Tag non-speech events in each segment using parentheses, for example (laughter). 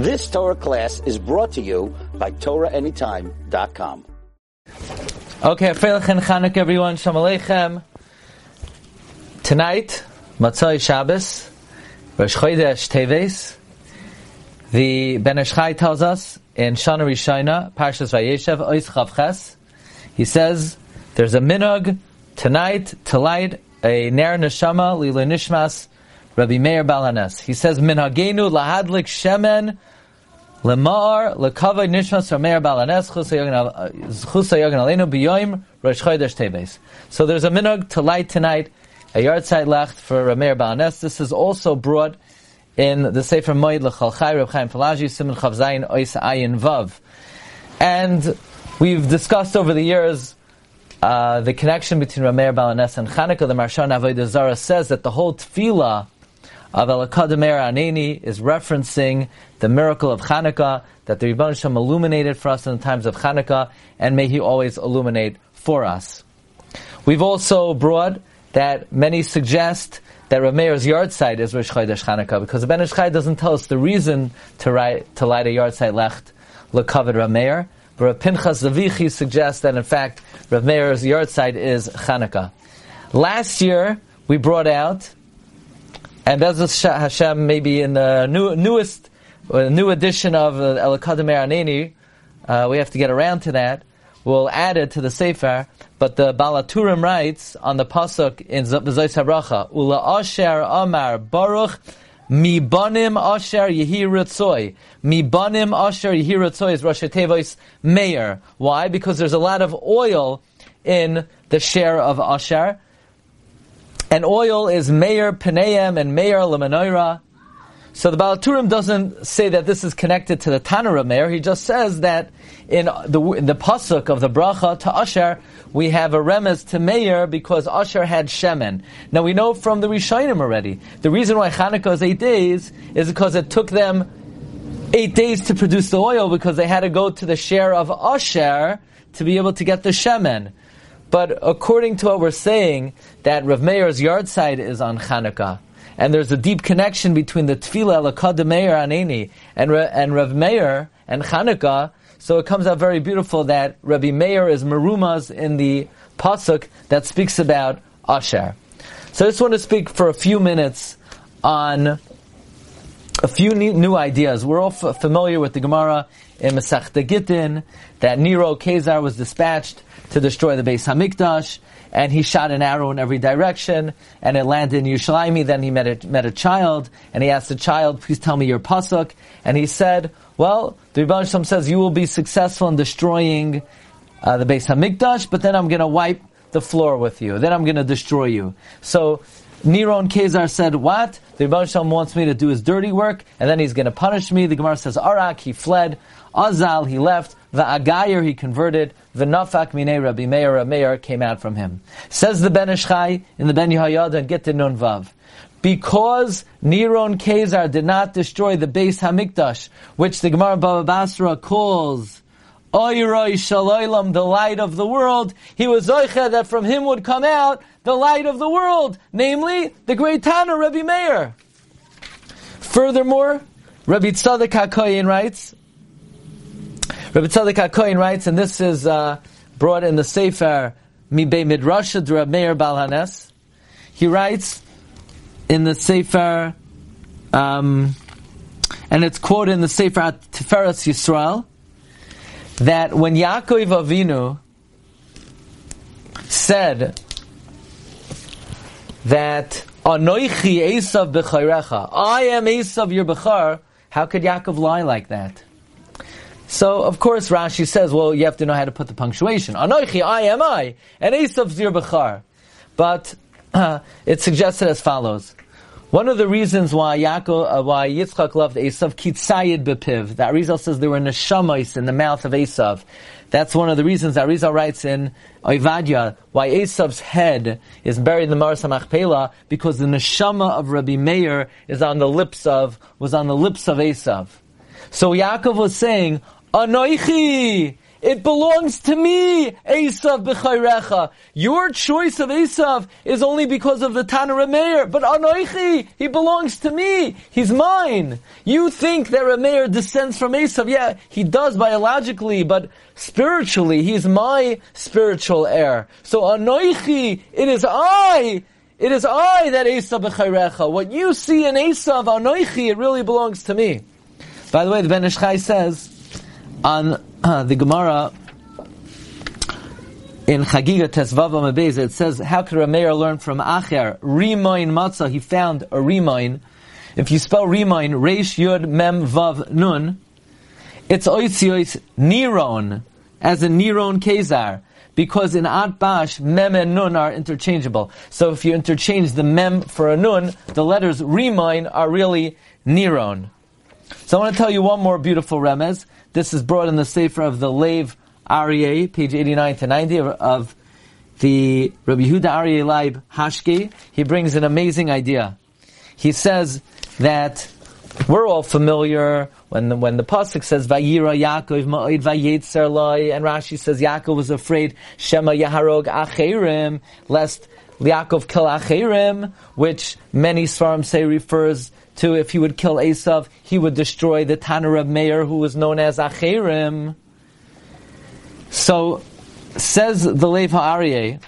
This Torah class is brought to you by TorahAnytime.com. Okay, Freilich and everyone. Shalom Aleichem. Tonight, Matzai Shabbos, Rosh Chodesh Teves, the Ben Ish Chai tells us in Shana Rishayna, Parshas Vayeshev, Ois Chavches, he says, there's a minog tonight to light a Ner Neshama Lila Nishmas Rabbi Meir Balanes. He says, Minhagenu lahadlik shemen lemar lekavay nishmas Meir Balanes chusayogan aleinu biyoim rosh chodesh tebes. So there's a minog to light tonight, a yahrzeit lecht for Meir Balanes. This is also brought in the Sefer Moed L'chal Chai Reb Chaim Falaji Simon Chav Zayin Ois Ayin Vav. And we've discussed over the years uh, the connection between Rameir Balanes and Chanukah. The Marshan Avodah Zara says that the whole tefillah of Elakademer Aneni is referencing the miracle of Chanukah that the Rebbe Shem illuminated for us in the times of Chanukah, and may He always illuminate for us. We've also brought that many suggest that Rameir's yahrzeit is Rosh Chodesh Chanukah because the Ben Ish Chai doesn't tell us the reason to, write, to light a yahrzeit lecht lekavod Rameir. But Rav Pinchas Zavichi suggests that in fact Rav Meir's yahrzeit is Chanukah. Last year we brought out and Bezos Hashem, maybe in the new, newest, uh, new edition of uh, El Aneni, uh, we have to get around to that. We'll add it to the Sefer, but the Balaturim writes on the pasuk in Zayis Habracha, Ula Asher Amar Baruch Mi Banim Asher Yehi Ritzoy. Mi Banim Asher Yehi Ritzoy is Rosh Tevois Meir. Why? Because there's a lot of oil in the share of Asher. And oil is Meir Peneim and Meir Lemanoira. So the Balaturim doesn't say that this is connected to the Tanara Meir. He just says that in the, in the pasuk of the bracha to Asher, we have a remez to Meir because Asher had Shemen. Now we know from the Rishonim already. The reason why Chanukah is eight days is because it took them eight days to produce the oil because they had to go to the share of Asher to be able to get the Shemen. But according to what we're saying, that Rav Meir's yahrzeit is on Chanukah, and there's a deep connection between the Tefillah Lakad Meir Aneni and and Rav Meir and Chanukah. So it comes out very beautiful that Rabbi Meir is Marumas in the pasuk that speaks about Asher. So I just want to speak for a few minutes on a few new ideas. We're all f- familiar with the Gemara in Masechta Gittin that Nero Kezar was dispatched to destroy the Beis Hamikdash, and he shot an arrow in every direction, and it landed in Yerushalayim. Then he met a, met a child, and he asked the child, "Please tell me your pasuk." And he said, "Well, the Rebbe says you will be successful in destroying uh, the Beis Hamikdash, but then I'm going to wipe the floor with you. Then I'm going to destroy you." So. Niron Kezar said, what? The Rebbe wants me to do his dirty work, and then he's going to punish me. The Gemara says, Arak, he fled. Azal, he left. The Agayir, he converted. The Nafak Mine Rabbi Meir, Rabbi Meir came out from him. Says the Ben Ish Chai in the Ben Yehoyada and get to Nun Vav. Because Niron Kezar did not destroy the Beis Hamikdash, which the Gemara Baba Basra calls Oiroi Shaloilam, the light of the world, he was Zoicha that from him would come out the light of the world, namely the great Tana Rabbi Meir. Furthermore, Rabbi Tzadok HaKoyin writes, Rabbi Tzadok HaKoyin writes, and this is uh, brought in the Sefer Mibei Midrasha Rab Meir Balhanes. He writes in the Sefer, um, and it's quoted in the Sefer Tiferes Yisrael, that when Yaakov Avinu said that Anoichi Esav b'chayrecha, I am Esav your bechar, how could Yaakov lie like that? So, of course, Rashi says, well, you have to know how to put the punctuation. Anoichi, I am I, and Esav zir bechar. But (clears throat) uh, it's suggested as follows. One of the reasons why Yaakov, uh, why Yitzchak loved Esav, kitzayid bepiv. That Arizal says there were neshamas in the mouth of Esav. That's one of the reasons Arizal writes in Oivadya why Esav's head is buried in the Maras Machpelah because the neshama of Rabbi Meir is on the lips of was on the lips of Esav. So Yaakov was saying, Anoichi! It belongs to me, Esav b'chayrecha. Your choice of Esav is only because of the Tana Rameir, but Anoichi, he belongs to me. He's mine. You think that Rameir descends from Esav. Yeah, he does biologically, but spiritually, he's my spiritual heir. So Anoichi, it is I it is I that Esav b'chayrecha. What you see in Esav, Anoichi, it really belongs to me. By the way, the Ben Ish Chai says on uh, the Gemara in Chagiga Tesvava Mabez, it says, how could Rameir learn from Acher? Rimoin Matzah, he found a Rimoin. If you spell Rimoin, Reish Yud Mem Vav Nun, it's Oitzios Niron, as in Niron Kezar. Because in Atbash, Mem and Nun are interchangeable. So if you interchange the Mem for a Nun, the letters Rimoin are really Niron. So I want to tell you one more beautiful remez. This is brought in the Sefer of the Lev Aryeh, page 89 to 90 of, the Rabbi Yehuda Aryeh Leib Hashki. He brings an amazing idea. He says that we're all familiar when the, when the pasuk says Vayira Yaakov Ma'od Vayetzer Loi, and Rashi says Yaakov was afraid Shema Yaharog Acherim, lest Yaakov kill Acherim, which many Svarim say refers to if he would kill Esav, he would destroy the Tanner of Meir, who was known as Achirim. So, says the Lev Ha'aryeh,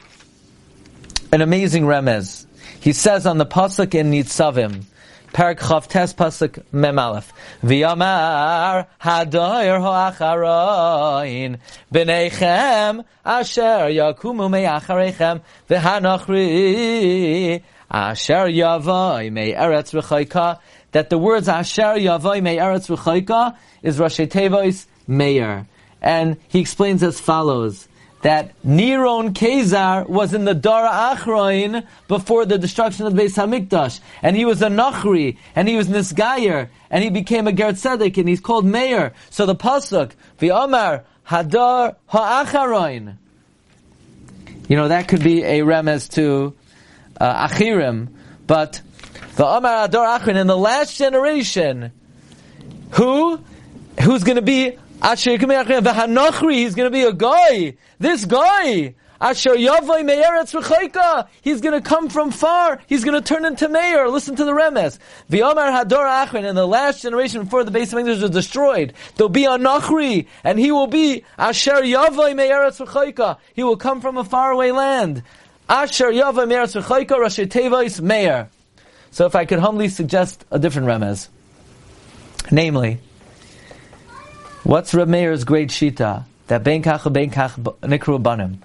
an amazing remez. He says on the pasuk in Nitzavim, Parak Chav Tes Pasuk Mem Aleph. V'yamar hadoyer ha'acharoin b'neichem asher yakumu me'achareichem v'hanachri asher yavoi me'eretz v'chayka that the words asher yavoi me'eretz v'chayka is Rashi Tevois Meir. And he explains as follows that Niron Kezar was in the Dara Achroin before the destruction of the Beis Hamikdash, and he was a Nachri, and he was Nisgayer, and he became a Ger Tzedek, and he's called Meir. So the pasuk, Omar Hadar Ha'acharoin. You know that could be a remez to uh, Achirim, but the Omar Hadar Achroin in the last generation, who who's going to be Asher V'Hanochri, he's going to be a guy. This guy. Asher Yavai Me'eretz V'chayka. He's going to come from far. He's going to turn into Meir. Listen to the remes. V'Omar Hador Achron, in the last generation before the Beis Hamikdash was destroyed, there'll be a and he will be Asher Yavai Me'eretz V'chayka. He will come from a faraway land. Asher Yavai Me'eretz V'chayka, Rashi Tevais Meir. So if I could humbly suggest a different remes. Namely, What's Reb Meir's great shita? That ben kach ben kach nikru banim.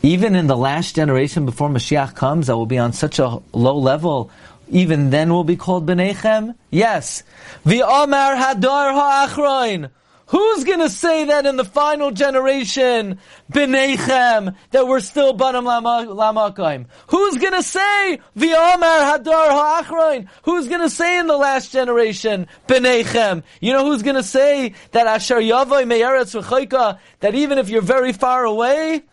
Even in the last generation before Mashiach comes, I will be on such a low level. Even then, will be called benechem. Yes, the Omar Hadar Ha'achroin. Who's to say that in the final generation, B'neichem, that we're still Banam Lamakim? Who's to say, V'omer Hadar Ha'achroin? Who's to say in the last generation, B'neichem? You know who's to say that Asher Yavai Me'eretz V'chayka, that even if you're very far away,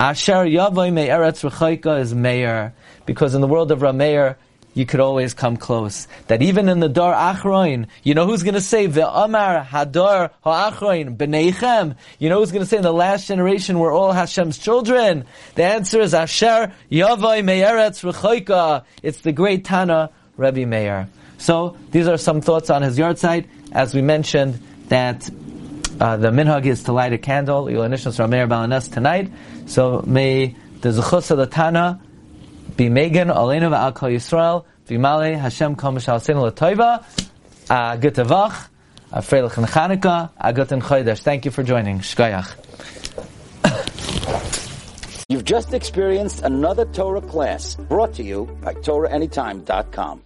Asher Yavai Me'eretz V'chayka is Meir. Because in the world of Rameir, you could always come close. That even in the Dar Achroin, you know who's going to say, the Ve'amar Hadar Ha'achroin, B'neichem? You know who's going to say in the last generation we're all Hashem's children? The answer is Asher Yavai Me'eretz Rechoika. It's the great Tana, Rebbe Meir. So, these are some thoughts on his yahrzeit. As we mentioned, that uh, the minhag is to light a candle, Ilanishnas Rameir Balanes tonight. So, may the Zechus of the Tana be Megan, Alena V'al Kol Yisrael, V'imale Hashem Kol Mishal Sinu L'Toiva, a good Tavach, a Freilich and Chanukah, a good Chodesh. Thank you for joining. Shkoyach. You've just experienced another Torah class brought to you by TorahAnytime.com.